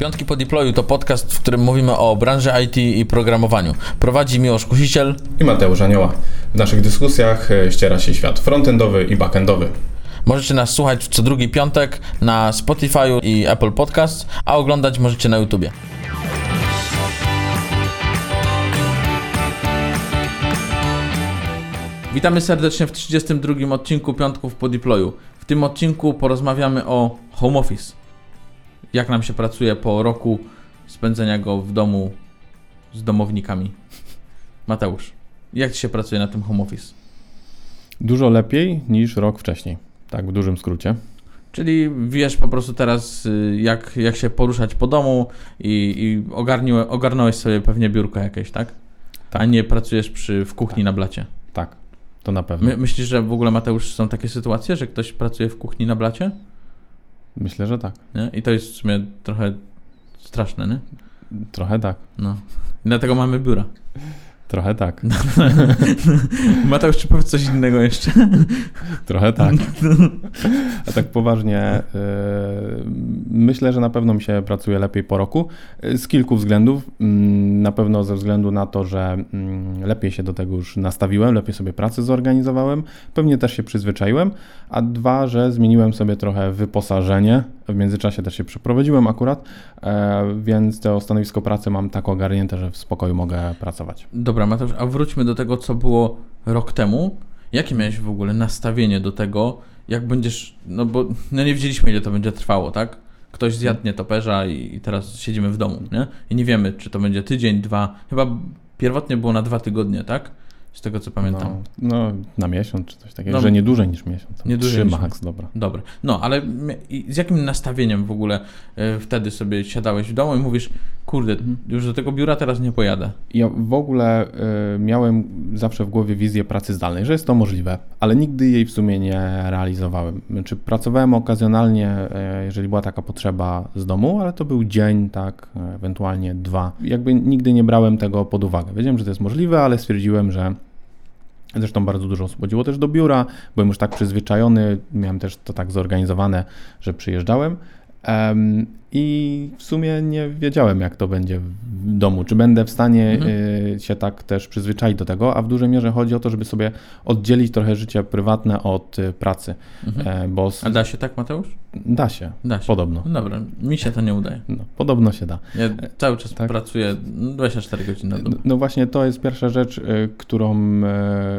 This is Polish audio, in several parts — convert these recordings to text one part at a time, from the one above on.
Piątki po deployu to podcast, w którym mówimy o branży IT i programowaniu. Prowadzi Miłosz Kusiciel i Mateusz Anioła. W naszych dyskusjach e, ściera się świat frontendowy i backendowy. Możecie nas słuchać co drugi piątek na Spotify i Apple Podcast, a oglądać możecie na YouTubie. Witamy serdecznie w 32 odcinku Piątków po deployu. W tym odcinku porozmawiamy o home office jak nam się pracuje po roku spędzenia go w domu z domownikami. Mateusz, jak Ci się pracuje na tym home office? Dużo lepiej niż rok wcześniej, tak w dużym skrócie. Czyli wiesz po prostu teraz, y, jak, jak się poruszać po domu i, i ogarnąłeś sobie pewnie biurko jakieś, tak? tak? A nie pracujesz przy, w kuchni tak. na blacie. Tak, to na pewno. My, myślisz, że w ogóle, Mateusz, są takie sytuacje, że ktoś pracuje w kuchni na blacie? Myślę, że tak. Nie? I to jest w sumie trochę straszne, nie? Trochę tak. No. Dlatego mamy biura. Trochę tak. Mateusz, czy powiedz coś innego jeszcze? Trochę tak. A tak poważnie, yy, myślę, że na pewno mi się pracuje lepiej po roku z kilku względów. Yy, na pewno ze względu na to, że mm, lepiej się do tego już nastawiłem, lepiej sobie pracę zorganizowałem, pewnie też się przyzwyczaiłem, a dwa, że zmieniłem sobie trochę wyposażenie. W międzyczasie też się przeprowadziłem akurat, e, więc to stanowisko pracy mam tak ogarnięte, że w spokoju mogę pracować. Dobra Mateusz, a wróćmy do tego, co było rok temu. Jakie miałeś w ogóle nastawienie do tego, jak będziesz, no bo no nie wiedzieliśmy, ile to będzie trwało, tak? Ktoś zjadł nietoperza i teraz siedzimy w domu, nie? I nie wiemy, czy to będzie tydzień, dwa, chyba pierwotnie było na dwa tygodnie, tak? Z tego co pamiętam. No, no na miesiąc czy coś takiego, no, że nie dłużej niż miesiąc. Nie dłużej niż max, dobra. Dobra. No, ale z jakim nastawieniem w ogóle y, wtedy sobie siadałeś w domu i mówisz, kurde, mhm. już do tego biura teraz nie pojadę? Ja w ogóle y, miałem zawsze w głowie wizję pracy zdalnej, że jest to możliwe, ale nigdy jej w sumie nie realizowałem. Znaczy pracowałem okazjonalnie, y, jeżeli była taka potrzeba z domu, ale to był dzień, tak, ewentualnie dwa. Jakby nigdy nie brałem tego pod uwagę. Wiedziałem, że to jest możliwe, ale stwierdziłem, że Zresztą bardzo dużo osób chodziło też do biura, byłem już tak przyzwyczajony, miałem też to tak zorganizowane, że przyjeżdżałem. I w sumie nie wiedziałem, jak to będzie w domu. Czy będę w stanie mhm. y, się tak też przyzwyczaić do tego, a w dużej mierze chodzi o to, żeby sobie oddzielić trochę życie prywatne od y, pracy. Mhm. E, bo a da się tak, Mateusz? Da się. Da się. Podobno. No dobra, mi się to nie udaje. No, podobno się da. Ja cały czas tak. pracuję 24 godziny na dobę. No, właśnie, to jest pierwsza rzecz, którą,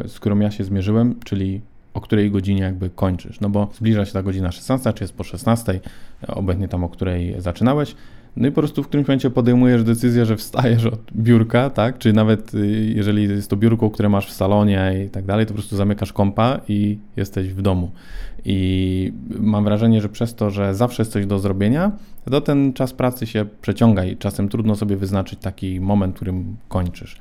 z którą ja się zmierzyłem, czyli o której godzinie jakby kończysz. No bo zbliża się ta godzina 16, czy jest po 16, obecnie tam, o której zaczynałeś. No i po prostu w którymś momencie podejmujesz decyzję, że wstajesz od biurka, tak? Czy nawet y, jeżeli jest to biurko, które masz w salonie i tak dalej, to po prostu zamykasz kompa i jesteś w domu. I mam wrażenie, że przez to, że zawsze jest coś do zrobienia, to ten czas pracy się przeciąga i czasem trudno sobie wyznaczyć taki moment, w którym kończysz.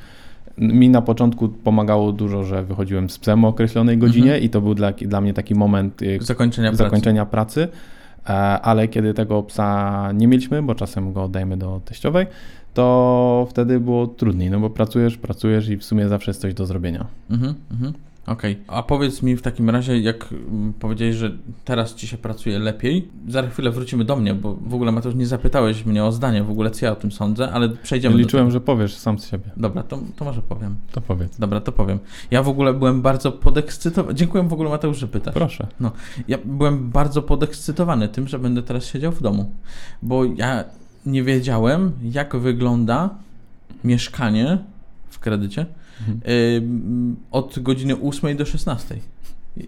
Mi na początku pomagało dużo, że wychodziłem z psem o określonej godzinie mhm. i to był dla, dla mnie taki moment y, zakończenia, zakończenia pracy. pracy. Ale kiedy tego psa nie mieliśmy, bo czasem go oddajemy do teściowej, to wtedy było trudniej, no bo pracujesz, pracujesz i w sumie zawsze jest coś do zrobienia. Mhm, mhm. Okej, okay. a powiedz mi w takim razie, jak mm, powiedziałeś, że teraz ci się pracuje lepiej, za chwilę wrócimy do mnie, bo w ogóle Mateusz nie zapytałeś mnie o zdanie, w ogóle co ja o tym sądzę, ale przejdziemy Liczyłem, do że powiesz sam z siebie. Dobra, to, to może powiem. To powiedz. Dobra, to powiem. Ja w ogóle byłem bardzo podekscytowany, dziękuję w ogóle Mateusz, że pytasz. Proszę. No, ja byłem bardzo podekscytowany tym, że będę teraz siedział w domu, bo ja nie wiedziałem, jak wygląda mieszkanie w kredycie, mhm. od godziny 8 do 16.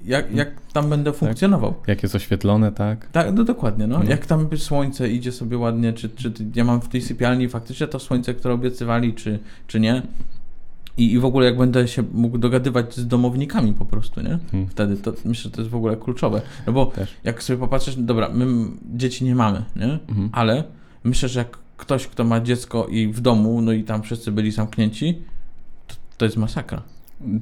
Jak, jak tam będę tak. funkcjonował. Tak. Jak jest oświetlone, tak? Tak, no dokładnie. No. no. Jak tam słońce idzie sobie ładnie, czy, czy ja mam w tej sypialni faktycznie to słońce, które obiecywali, czy, czy nie. I, I w ogóle jak będę się mógł dogadywać z domownikami po prostu, nie? Hmm. Wtedy to myślę, że to jest w ogóle kluczowe. No bo Też. jak sobie popatrzysz, dobra, my dzieci nie mamy, nie? Mhm. Ale myślę, że jak ktoś, kto ma dziecko i w domu, no i tam wszyscy byli zamknięci, to jest masakra.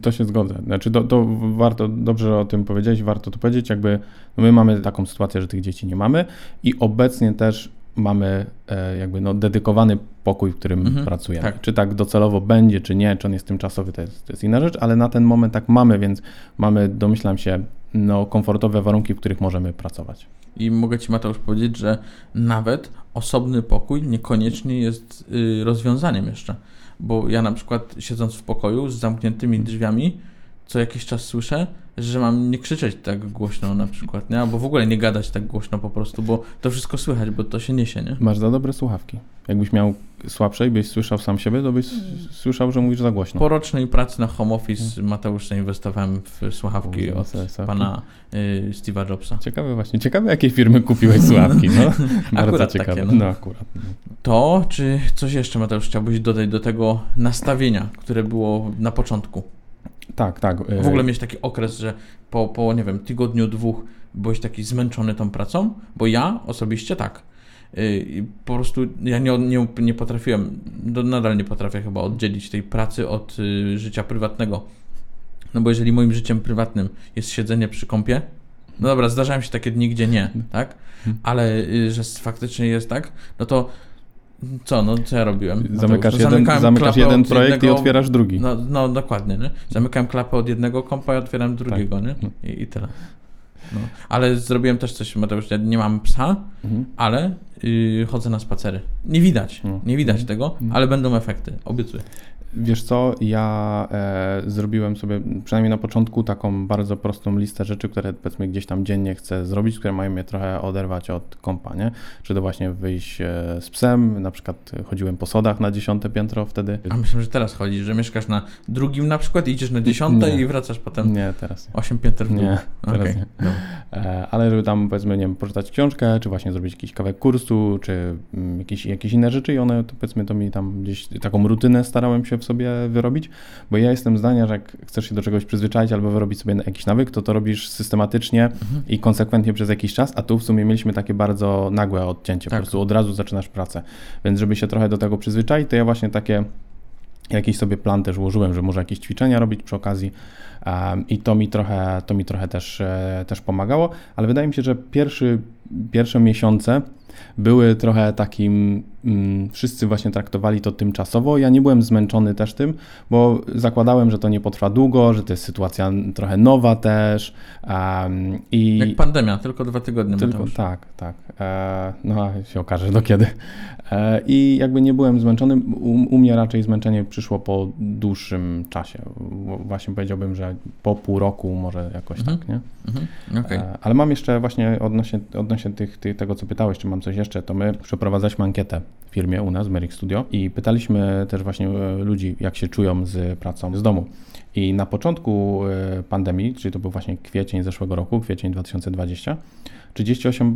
To się zgodzę. Znaczy, to, to warto, dobrze o tym powiedzieć, warto to powiedzieć, jakby no my mamy taką sytuację, że tych dzieci nie mamy i obecnie też mamy e, jakby no, dedykowany pokój, w którym mhm, pracujemy. Tak. Czy tak docelowo będzie, czy nie, czy on jest tymczasowy, to jest, to jest inna rzecz, ale na ten moment tak mamy, więc mamy, domyślam się, no, komfortowe warunki, w których możemy pracować. I mogę Ci, Mateusz, powiedzieć, że nawet osobny pokój niekoniecznie jest y, rozwiązaniem jeszcze. Bo ja na przykład siedząc w pokoju z zamkniętymi drzwiami, co jakiś czas słyszę, że mam nie krzyczeć tak głośno na przykład, nie? Albo w ogóle nie gadać tak głośno po prostu, bo to wszystko słychać, bo to się niesie, nie? Masz za dobre słuchawki. Jakbyś miał słabsze i byś słyszał sam siebie, to byś słyszał, że mówisz za głośno. Po rocznej pracy na home office Mateusz zainwestowałem w słuchawki od pana y, Steve'a Jobsa. Ciekawe właśnie, ciekawe jakie firmy kupiłeś słuchawki, no. Bardzo Akurat ciekawe. takie, no. no akurat. To, czy coś jeszcze Mateusz chciałbyś dodać do tego nastawienia, które było na początku? Tak, tak. W ogóle mieć taki okres, że po, po, nie wiem, tygodniu, dwóch byłeś taki zmęczony tą pracą? Bo ja osobiście tak. Y, po prostu ja nie, nie, nie potrafiłem, nadal nie potrafię chyba oddzielić tej pracy od y, życia prywatnego. No bo jeżeli moim życiem prywatnym jest siedzenie przy kąpie, no dobra, zdarzają się takie dni, gdzie nie, tak? Ale y, że faktycznie jest tak, no to co, no co ja robiłem? Zamykasz Mateusz? No, jeden, zamykasz jeden projekt jednego- i otwierasz drugi. No, no dokładnie, nie? Zamykałem klapę od jednego kompa i otwieram drugiego, nie? I, I tyle. No. Ale zrobiłem też coś, Mateusz, ja nie mam psa, Mhm. ale yy, chodzę na spacery. Nie widać, No. nie widać tego, ale będą efekty, obiecuję. Wiesz co, ja e, zrobiłem sobie przynajmniej na początku taką bardzo prostą listę rzeczy, które powiedzmy gdzieś tam dziennie chcę zrobić, które mają mnie trochę oderwać od kompa, nie? Czy to właśnie wyjść e, z psem, na przykład chodziłem po sodach na dziesiąte piętro wtedy. A myślę, że teraz chodzisz, że mieszkasz na drugim na przykład, idziesz na dziesiąte Nie. i wracasz potem Nie, teraz nie. osiem pięter w dół. Nie, teraz Okej, nie. E, ale żeby tam powiedzmy, nie wiem, poczytać książkę, czy właśnie zrobić jakiś kawałek kursu, czy mm, jakieś, jakieś inne rzeczy i one to powiedzmy to mi tam gdzieś taką rutynę starałem się w sobie wyrobić, bo ja jestem zdania, że jak chcesz się do czegoś przyzwyczaić albo wyrobić sobie jakiś nawyk, to to robisz systematycznie Mhm. i konsekwentnie przez jakiś czas, a tu w sumie mieliśmy takie bardzo nagłe odcięcie, Tak. po prostu od razu zaczynasz pracę, więc żeby się trochę do tego przyzwyczaić, to ja właśnie takie jakiś sobie plan też ułożyłem, że może jakieś ćwiczenia robić przy okazji um, i to mi trochę, to mi trochę też, e, też pomagało, ale wydaje mi się, że pierwszy, pierwsze miesiące były trochę takim, mm, wszyscy właśnie traktowali to tymczasowo. Ja nie byłem zmęczony też tym, bo zakładałem, że to nie potrwa długo, że to jest sytuacja trochę nowa też. Um, i Jak pandemia, tylko dwa tygodnie, tylko, Mateusz. tak, tak. E, no, a się okaże do kiedy. E, I jakby nie byłem zmęczony. U, u mnie raczej zmęczenie przyszło po dłuższym czasie. Właśnie powiedziałbym, że po pół roku może jakoś Mhm. tak, nie? Mhm. Okej. E, Ale mam jeszcze właśnie odnośnie, odnośnie tych, tych, tego, co pytałeś, czy mam coś jeszcze, to my przeprowadzaliśmy ankietę w firmie u nas, Merrick Studio i pytaliśmy też właśnie e, ludzi, jak się czują z pracą z domu. I na początku e, pandemii, czyli to był właśnie kwiecień zeszłego roku, kwiecień 2020, 38%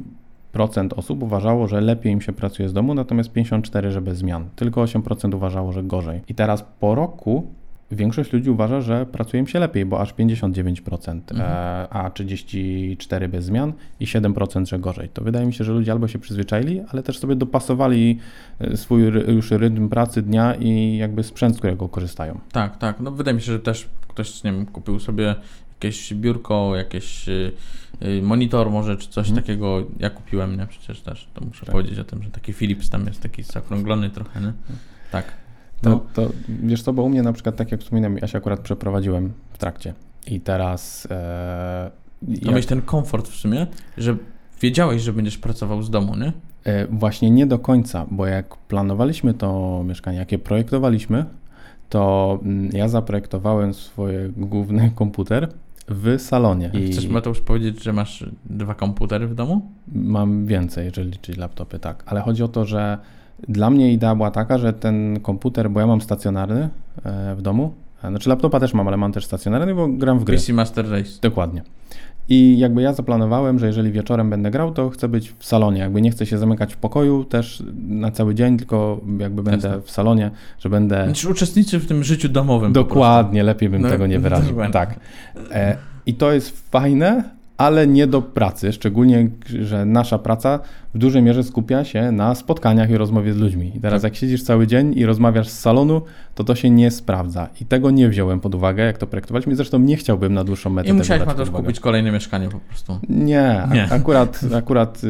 osób uważało, że lepiej im się pracuje z domu, natomiast 54% że bez zmian. Tylko 8% uważało, że gorzej. I teraz po roku większość ludzi uważa, że pracuje im się lepiej, bo aż 59%, e, a 34% bez zmian i 7% że gorzej. To wydaje mi się, że ludzie albo się przyzwyczaili, ale też sobie dopasowali e, swój już rytm pracy dnia i jakby sprzęt, z którego korzystają. Tak, tak. No wydaje mi się, że też ktoś, nie wiem, kupił sobie jakieś biurko, jakieś y, y, monitor może, czy coś takiego. Ja kupiłem, nie? Przecież też, to muszę Tak. powiedzieć o tym, że taki Philips tam jest taki zakrąglony trochę, nie? Tak. To, No. to wiesz co, bo u mnie na przykład, tak jak wspominam, ja się akurat przeprowadziłem w trakcie i teraz... E, To jak- miałeś ten komfort w sumie, że wiedziałeś, że będziesz pracował z domu, nie? E, Właśnie nie do końca, bo jak planowaliśmy to mieszkanie, jakie projektowaliśmy, to mm, ja zaprojektowałem swój główny komputer w salonie. I Chcesz Mateusz powiedzieć, że masz dwa komputery w domu? mam więcej, jeżeli liczyć laptopy, tak. Ale chodzi o to, że dla mnie idea była taka, że ten komputer, bo ja mam stacjonarny e, w domu, e, znaczy laptopa też mam, ale mam też stacjonarny, bo gram w gry. PC Master Race. Dokładnie. I jakby ja zaplanowałem, że jeżeli wieczorem będę grał, to chcę być w salonie. Jakby nie chcę się zamykać w pokoju też na cały dzień, tylko jakby będę Jasne. w salonie, że będę. Znaczy uczestniczy w tym życiu domowym. Dokładnie, lepiej bym No, tego nie wyraził. dokładnie. Tak. E, I to jest fajne, ale nie do pracy. Szczególnie, że nasza praca w dużej mierze skupia się na spotkaniach i rozmowie z ludźmi. I teraz, Tak. jak siedzisz cały dzień i rozmawiasz z salonu, to to się nie sprawdza. I tego nie wziąłem pod uwagę, jak to projektowaliśmy. Zresztą nie chciałbym na dłuższą metę I musiałeś uwagę. kupić kolejne mieszkanie po prostu. Nie, Nie. akurat, akurat y,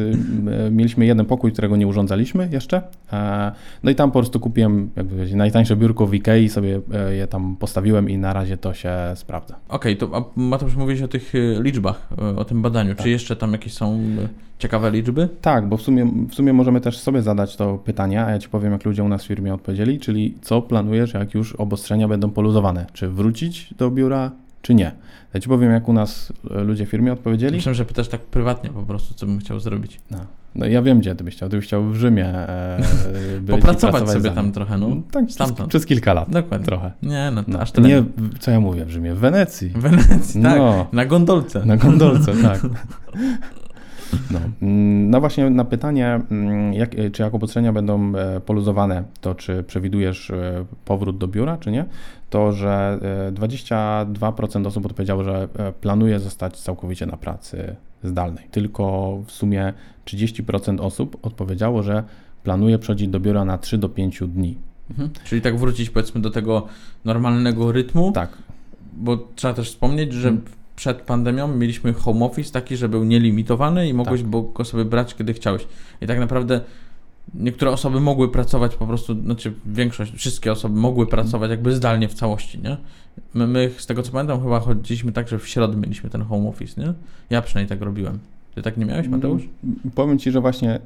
y, mieliśmy jeden pokój, którego nie urządzaliśmy jeszcze. E, No i tam po prostu kupiłem jakby najtańsze biurko w Ikei, sobie e, je tam postawiłem i na razie to się sprawdza. Okej, to a Mateusz mówiłeś o tych y, liczbach o tym badaniu. Tak. Czy jeszcze tam jakieś są ciekawe liczby? Tak, bo w sumie, w sumie możemy też sobie zadać to pytanie, a ja Ci powiem, jak ludzie u nas w firmie odpowiedzieli, czyli co planujesz, jak już obostrzenia będą poluzowane? Czy wrócić do biura, czy nie? Ja Ci powiem, jak u nas e, ludzie w firmie odpowiedzieli. Myślę, że pytasz tak prywatnie po prostu, co bym chciał zrobić. No. No ja wiem, gdzie ty byś chciał. Ty byś chciał w Rzymie e, Popracować sobie tam trochę, no. Tak, przez, przez, kilka lat. Dokładnie. Trochę. Nie, no, no. aż tyle. Nie, co ja mówię w Rzymie? W Wenecji. W Wenecji, tak. No. Na gondolce. Na gondolce, tak. No. Mm, no właśnie na pytanie, mm, jak, czy jak obostrzenia będą e, poluzowane, to czy przewidujesz e, powrót do biura, czy nie, to że 22% e, osób odpowiedziało, że planuje zostać całkowicie na pracy zdalnej. Tylko w sumie 30% osób odpowiedziało, że planuje przechodzić do biura na 3 do 5 dni. Mhm. Czyli tak wrócić powiedzmy do tego normalnego rytmu. Tak. Bo trzeba też wspomnieć, że hmm przed pandemią mieliśmy home office taki, że był nielimitowany i mogłeś tak. go sobie brać, kiedy chciałeś. I tak naprawdę niektóre osoby mogły pracować po prostu, znaczy większość, wszystkie osoby mogły pracować jakby zdalnie w całości, nie? My, my z tego co pamiętam chyba chodziliśmy tak, że w środę mieliśmy ten home office, nie? Ja przynajmniej tak robiłem. Ty tak nie miałeś, Mateusz? Mm, powiem Ci, że właśnie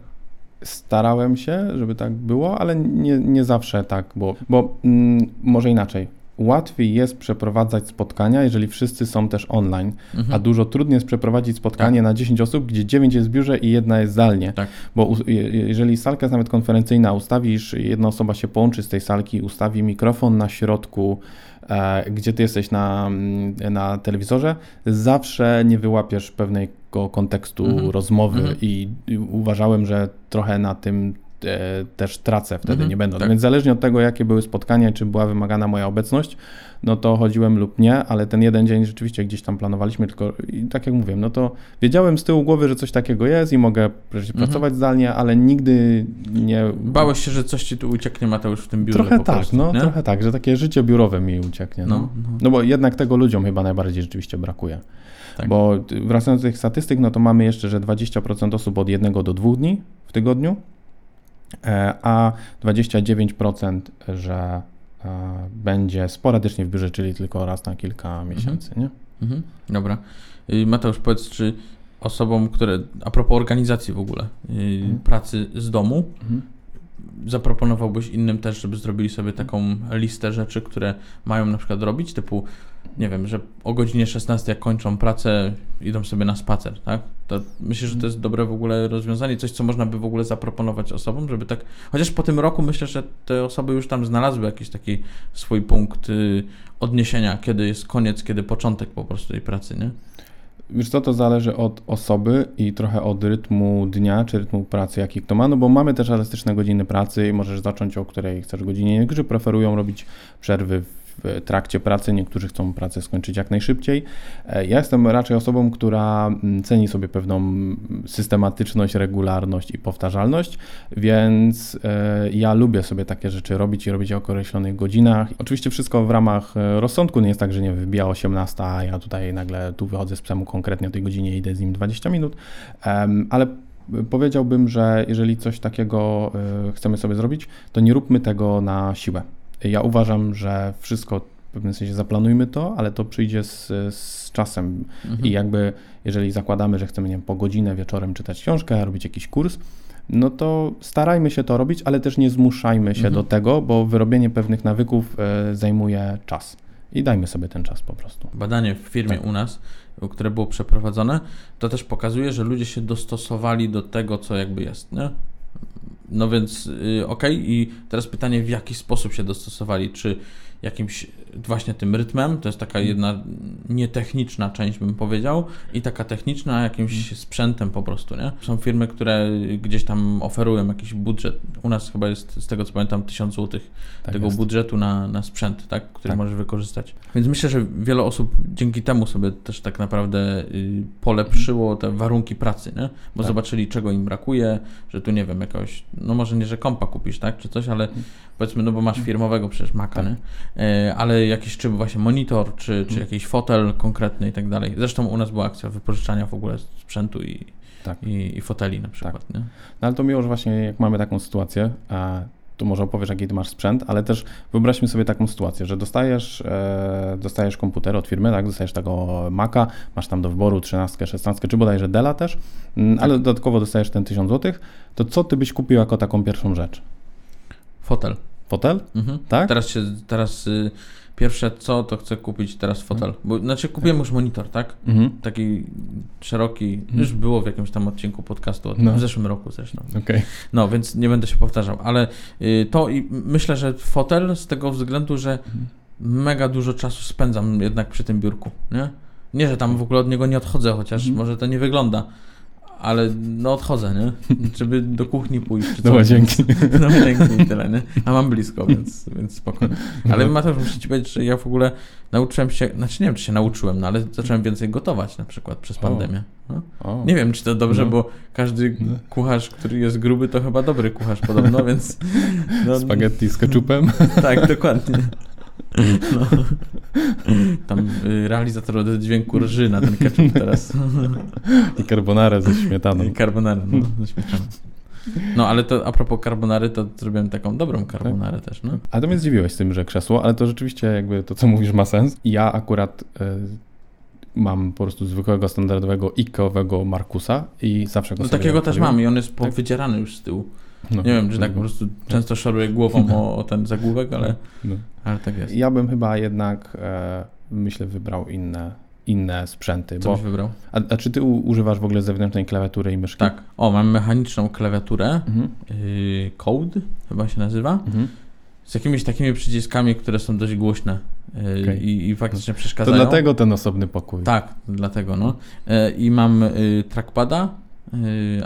starałem się, żeby tak było, ale nie, nie zawsze tak było. Bo mm, może inaczej łatwiej jest przeprowadzać spotkania, jeżeli wszyscy są też online, mhm. a dużo trudniej jest przeprowadzić spotkanie tak. na 10 osób, gdzie 9 jest w biurze i jedna jest zdalnie. Tak. Bo jeżeli salka jest nawet konferencyjna, ustawisz, jedna osoba się połączy z tej salki, ustawi mikrofon na środku, e, gdzie ty jesteś na, mm, na telewizorze, zawsze nie wyłapiesz pewnego kontekstu mhm. rozmowy mhm. I, I uważałem, że trochę na tym też tracę wtedy, mhm, nie będą. Tak. Więc zależnie od tego, jakie były spotkania, czy była wymagana moja obecność, no to chodziłem lub nie, ale ten jeden dzień rzeczywiście gdzieś tam planowaliśmy, tylko i tak jak mówię, no to wiedziałem z tyłu głowy, że coś takiego jest i mogę mhm. pracować zdalnie, ale nigdy nie... Bałeś się, że coś ci tu ucieknie, Mateusz, w tym biurze Trochę tak, prostu, no, nie? trochę tak, że takie życie biurowe mi ucieknie. No. No, no. no bo jednak tego ludziom chyba najbardziej rzeczywiście brakuje. Tak. Bo wracając do tych statystyk, no to mamy jeszcze, że 20% osób od jednego do dwóch dni w tygodniu, E, a 29%, że e, będzie sporadycznie w biurze, czyli tylko raz na kilka mhm. miesięcy, mhm. nie? Mhm. Dobra. Mateusz, powiedz, czy osobom, które, a propos organizacji w ogóle, mhm. pracy z domu, mhm zaproponowałbyś innym też, żeby zrobili sobie taką listę rzeczy, które mają na przykład robić, typu, nie wiem, że o godzinie 16 jak kończą pracę, idą sobie na spacer, tak? To myślę, że to jest dobre w ogóle rozwiązanie, coś, co można by w ogóle zaproponować osobom, żeby tak, chociaż po tym roku myślę, że te osoby już tam znalazły jakiś taki swój punkt y, odniesienia, kiedy jest koniec, kiedy początek po prostu tej pracy, nie? Wiesz co, to zależy od osoby i trochę od rytmu dnia, czy rytmu pracy, jaki kto ma, no bo mamy też elastyczne godziny pracy i możesz zacząć o której chcesz godzinie. Niektórzy preferują robić przerwy w w trakcie pracy, niektórzy chcą pracę skończyć jak najszybciej. E, ja jestem raczej osobą, która mm, ceni sobie pewną systematyczność, regularność i powtarzalność, więc e, ja lubię sobie takie rzeczy robić i robić o określonych godzinach. Oczywiście wszystko w ramach e, rozsądku, nie jest tak, że nie wybija 18, a ja tutaj nagle tu wychodzę z psem konkretnie o tej godzinie i idę z nim 20 minut, ale powiedziałbym, że jeżeli coś takiego chcemy sobie zrobić, to nie róbmy tego na siłę. Ja uważam, że wszystko w pewnym sensie zaplanujmy to, ale to przyjdzie z, z czasem. Mhm. I jakby, jeżeli zakładamy, że chcemy, nie wiem, po godzinę wieczorem czytać książkę, robić jakiś kurs, no to starajmy się to robić, ale też nie zmuszajmy się mhm. do tego, bo wyrobienie pewnych nawyków e, zajmuje czas. I dajmy sobie ten czas po prostu. Badanie w firmie tak. u nas, które było przeprowadzone, to też pokazuje, że ludzie się dostosowali do tego, co jakby jest, nie? No więc yy, okej, okay. i teraz pytanie, w jaki sposób się dostosowali? Czy jakimś właśnie tym rytmem, to jest taka jedna nietechniczna część, bym powiedział, i taka techniczna jakimś mhm. sprzętem po prostu, nie? Są firmy, które gdzieś tam oferują jakiś budżet. U nas chyba jest, z tego co pamiętam, 1000 zł tak tego jest. budżetu na, na sprzęt, tak? Który tak. możesz wykorzystać. Więc myślę, że wiele osób dzięki temu sobie też tak naprawdę y, polepszyło te warunki pracy, nie? Bo tak. zobaczyli, czego im brakuje, że tu, nie wiem, jakoś, no może nie, że kompa kupisz, tak? Czy coś, ale mhm. powiedzmy, no bo masz firmowego przecież Maca, tak. nie? E, ale jakiś czy właśnie monitor, czy, czy mhm. jakiś fotel konkretny i tak dalej. Zresztą u nas była akcja wypożyczania w ogóle sprzętu i, tak. i, i, foteli na przykład. Tak. No ale to miło, że właśnie jak mamy taką sytuację, a to może opowiesz, jaki ty masz sprzęt, ale też wyobraźmy sobie taką sytuację, że dostajesz, e, dostajesz komputer od firmy, tak, dostajesz tego Maca, masz tam do wyboru 13, 16, czy bodajże Della też, mm, ale dodatkowo dostajesz ten 1000 zł, to co ty byś kupił jako taką pierwszą rzecz? Fotel. Fotel? Mhm. Tak? Teraz się, teraz y, pierwsze co, to chcę kupić teraz fotel. Bo, znaczy kupiłem już monitor, tak? Mhm. Taki szeroki, już było w jakimś tam odcinku podcastu, No. w zeszłym roku zresztą. Okej. No, więc nie będę się powtarzał, ale y, to i myślę, że fotel z tego względu, że mega dużo czasu spędzam jednak przy tym biurku, nie? Nie, że tam w ogóle od niego nie odchodzę, chociaż Mhm. może to nie wygląda, ale no odchodzę, nie? Żeby do kuchni pójść czy Do coś. łazienki. No łazienki i tyle, nie? A mam blisko, więc, więc spokojnie. Ale No. Mateusz, muszę Ci powiedzieć, że ja w ogóle nauczyłem się, znaczy nie wiem, czy się nauczyłem, no ale zacząłem więcej gotować na przykład przez pandemię. No. Nie wiem, czy to dobrze, No. bo każdy No. kucharz, który jest gruby, to chyba dobry kucharz podobno, więc... No, Spaghetti z ketchupem. tak, dokładnie. No. Tam y, realizator od dźwięku rży na ten ketchup teraz. I carbonara ze śmietaną. Carbonara, no, ze śmietaną. No, ale to a propos carbonary, to zrobiłem taką dobrą carbonarę też, no. A to mnie zdziwiłeś z tym, że krzesło, ale to rzeczywiście jakby to, co mówisz, ma sens. Ja akurat e, mam po prostu zwykłego, standardowego Ikeowego Markusa i zawsze go No takiego też mam i on jest Tak. powydzierany już z tyłu. No, Nie wiem, czy tak po no, prostu często szoruję głową o, o ten zagłówek, ale, no. ale tak jest. Ja bym chyba jednak, e, myślę, wybrał inne, inne sprzęty. Co Bo, byś wybrał? a, a czy ty używasz w ogóle zewnętrznej klawiatury i myszki? Tak. O, mam mechaniczną klawiaturę. Mhm. Yy, Code chyba się nazywa. Mhm. Z jakimiś takimi przyciskami, które są dość głośne yy, Okej. i, i faktycznie To przeszkadzają. dlatego ten osobny pokój. Tak, dlatego no. Yy, I mam yy, trackpada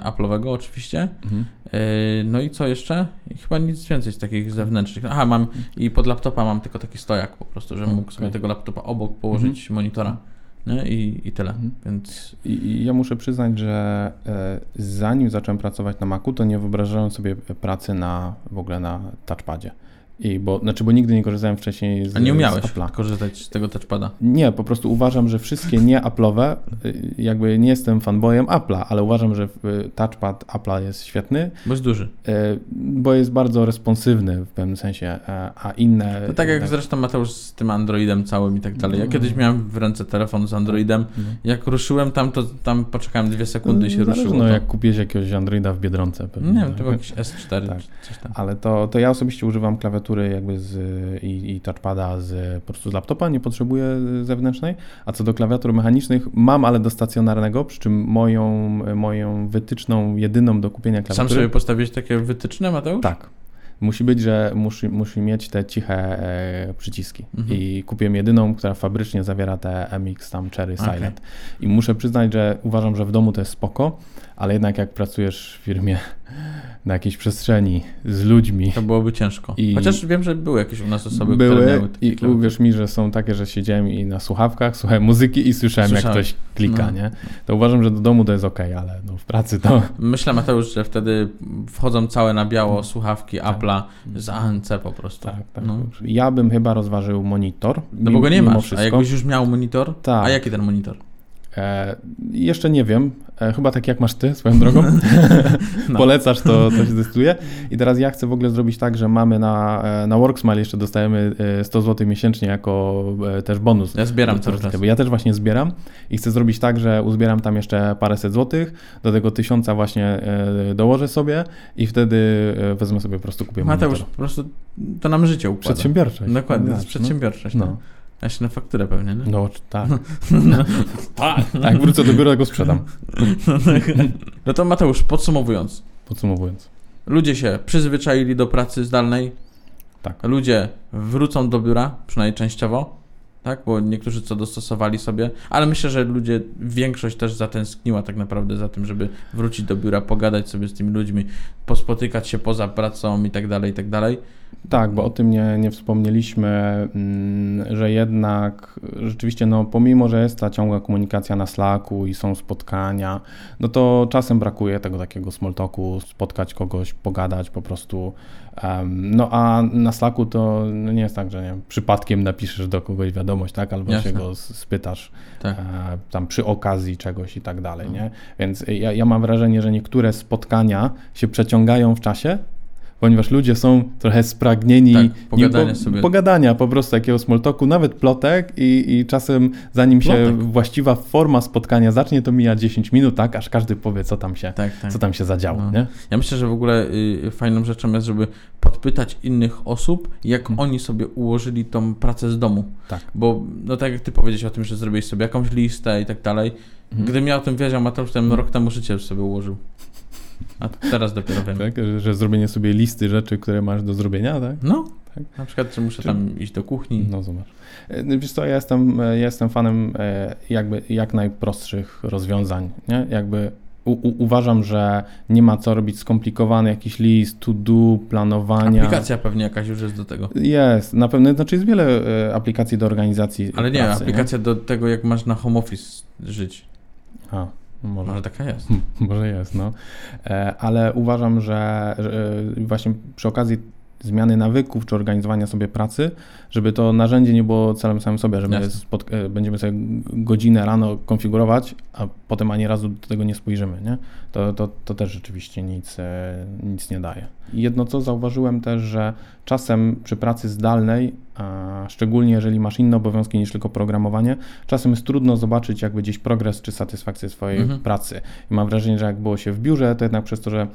Apple'owego oczywiście. Mhm. Yy, no i co jeszcze? Chyba nic więcej z takich zewnętrznych. Aha, mam i pod laptopa mam tylko taki stojak po prostu, że mógł Okej. sobie tego laptopa obok położyć monitora. Nie? I, I tyle. Mhm. Więc I, I ja muszę przyznać, że e, zanim zacząłem pracować na Macu, to nie wyobrażałem sobie pracy na w ogóle na touchpadzie. I bo, znaczy, bo nigdy nie korzystałem wcześniej z a nie umiałeś z korzystać z tego touchpada. Nie, po prostu uważam, że wszystkie nie Apple'owe, y, jakby nie jestem fanboyem Apple'a, ale uważam, że y, touchpad Apple'a jest świetny, Bo jest duży. y, bo jest bardzo responsywny w pewnym sensie, a inne... To tak jak zresztą Mateusz z tym Androidem całym i tak dalej. Ja No. kiedyś miałem w ręce telefon z Androidem. No. Jak ruszyłem tam, to tam poczekałem dwie sekundy i się Zależy, ruszyło. No, to. jak kupiłeś jakiegoś Androida w Biedronce pewnie. Nie wiem, no. to był jakiś S4 Tak. coś tam. Ale to, to ja osobiście używam klawiatury jakby z, i, i touchpada z, po prostu z laptopa, nie potrzebuję zewnętrznej. A co do klawiatur mechanicznych, mam ale do stacjonarnego, przy czym moją, moją wytyczną, jedyną do kupienia Sam klawiatury... sobie postawiłeś takie wytyczne, Mateusz? Tak. Musi być, że musi, musi mieć te ciche e, przyciski. Mhm. I kupiłem jedyną, która fabrycznie zawiera te MX tam Cherry. Silent. I muszę przyznać, że uważam, że w domu to jest spoko, ale jednak jak pracujesz w firmie na jakiejś przestrzeni z ludźmi, To byłoby ciężko. I- Chociaż wiem, że były jakieś u nas osoby, które były miały takie i klawiatury. uwierz mi, że są takie, że siedziałem i na słuchawkach, słuchałem muzyki i słyszałem, Słyszałem. jak ktoś klika, No. nie? To uważam, że do domu to jest ok, ale no, w pracy to... Myślę, Mateusz, że wtedy wchodzą całe na biało słuchawki Tak. Apple'a z ANC po prostu. Tak, tak. No. Ja bym chyba rozważył monitor. No bo go nie masz, a wszystko. jakbyś już miał monitor, Tak. a jaki ten monitor? E, jeszcze nie wiem. E, chyba tak jak masz ty, swoją drogą. No. Polecasz, to, to się zdecyduje. I teraz ja chcę w ogóle zrobić tak, że mamy na, e, na WorkSmile jeszcze dostajemy e, 100 zł miesięcznie jako e, też bonus. Ja zbieram cały czas. Ja też właśnie zbieram i chcę zrobić tak, że uzbieram tam jeszcze paręset złotych, do tego tysiąca właśnie e, dołożę sobie i wtedy e, wezmę sobie po prostu kupię Mateusz, monitor. po prostu to nam życie układa. Przedsiębiorczość. Dokładnie, to No, jest przedsiębiorczość. No. No. A się na fakturę pewnie, nie? No, tak. tak. Jak wrócę do biura, to go sprzedam. No to Mateusz, podsumowując. Podsumowując. Ludzie się przyzwyczaili do pracy zdalnej. Tak. Ludzie wrócą do biura, przynajmniej częściowo. Tak, bo niektórzy co dostosowali sobie, ale myślę, że ludzie, większość też zatęskniła tak naprawdę za tym, żeby wrócić do biura, pogadać sobie z tymi ludźmi, pospotykać się poza pracą i tak dalej, i tak dalej. Tak, bo o tym nie, nie wspomnieliśmy, mm, że jednak rzeczywiście, no pomimo, że jest ta ciągła komunikacja na Slacku i są spotkania, no to czasem brakuje tego takiego small talku, spotkać kogoś, pogadać po prostu. No a na Slacku to no nie jest tak, że nie przypadkiem napiszesz do kogoś wiadomość, tak, albo Jasne. się go spytasz Tak. e, tam przy okazji czegoś i tak dalej, nie? Więc ja, ja mam wrażenie, że niektóre spotkania się przeciągają w czasie, ponieważ ludzie są trochę spragnieni Tak, pogadania nie, sobie. pogadania po prostu takiego small talku, nawet plotek i, i czasem zanim się Plotek. właściwa forma spotkania zacznie, to mija 10 minut, tak, aż każdy powie, co tam się, Tak, tak. co tam się zadziało, No. nie? Ja myślę, że w ogóle y, fajną rzeczą jest, żeby podpytać innych osób, jak Mhm. oni sobie ułożyli tą pracę z domu. Tak. Bo, no tak jak ty powiedziałeś o tym, że zrobiłeś sobie jakąś listę i tak dalej. Mhm. Gdybym ja o tym wiedział, Mateusz, to bym rok temu życie sobie ułożył. A teraz dopiero wiem. tak? Że, że zrobienie sobie listy rzeczy, które masz do zrobienia, tak? No, Tak. na przykład, że muszę Czy- tam iść do kuchni. No zobacz. E, Wiesz co, ja jestem, e, ja jestem fanem e, jakby jak najprostszych rozwiązań, nie? Jakby u, u, uważam, że nie ma co robić skomplikowany jakiś list, to do, planowania. Aplikacja pewnie jakaś już jest do tego. Jest, na pewno, znaczy jest wiele aplikacji do organizacji Ale nie, pracy, aplikacja do tego, jak masz na home office żyć. A, może. Może taka jest. Może jest, no. E, Ale uważam, że że, e, właśnie przy okazji zmiany nawyków czy organizowania sobie pracy, żeby to narzędzie nie było celem samym sobie, że my spot- e, będziemy sobie godzinę rano konfigurować, a potem ani razu do tego nie spojrzymy, nie? To, to, to też rzeczywiście nic, e, nic nie daje. Jedno co zauważyłem też, że czasem przy pracy zdalnej, a szczególnie jeżeli masz inne obowiązki niż tylko programowanie, czasem jest trudno zobaczyć jakby gdzieś progres czy satysfakcję swojej Mhm. pracy. I mam wrażenie, że jak było się w biurze, to jednak przez to, że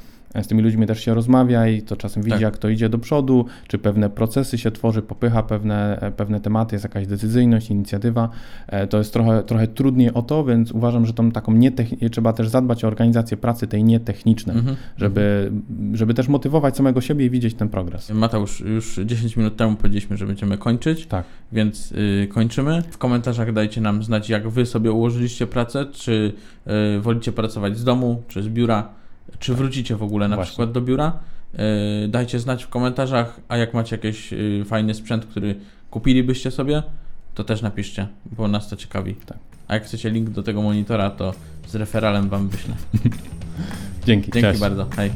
z tymi ludźmi też się rozmawia i to czasem widzi, Tak. jak to idzie do przodu, czy pewne procesy się tworzy, popycha pewne, e, pewne tematy, jest jakaś decyzyjność, inicjatywa. E, To jest trochę, trochę trudniej o to, więc uważam, że tą taką trzeba też zadbać o organizację pracy tej nietechnicznej, Mhm. żeby, żeby też motywować samego siebie i widzieć ten progres. Mateusz, już 10 minut temu powiedzieliśmy, że będziemy kończyć, Tak. więc y, kończymy. W komentarzach dajcie nam znać, jak wy sobie ułożyliście pracę, czy y, wolicie pracować z domu, czy z biura, czy wrócicie w ogóle na Właśnie. przykład do biura. Y, dajcie znać w komentarzach, a jak macie jakiś y, fajny sprzęt, który kupilibyście sobie, to też napiszcie, bo nas to ciekawi. Tak. A jak chcecie link do tego monitora, to z referalem wam wyślę. Dzięki. Dzięki Cześć. bardzo. Hej.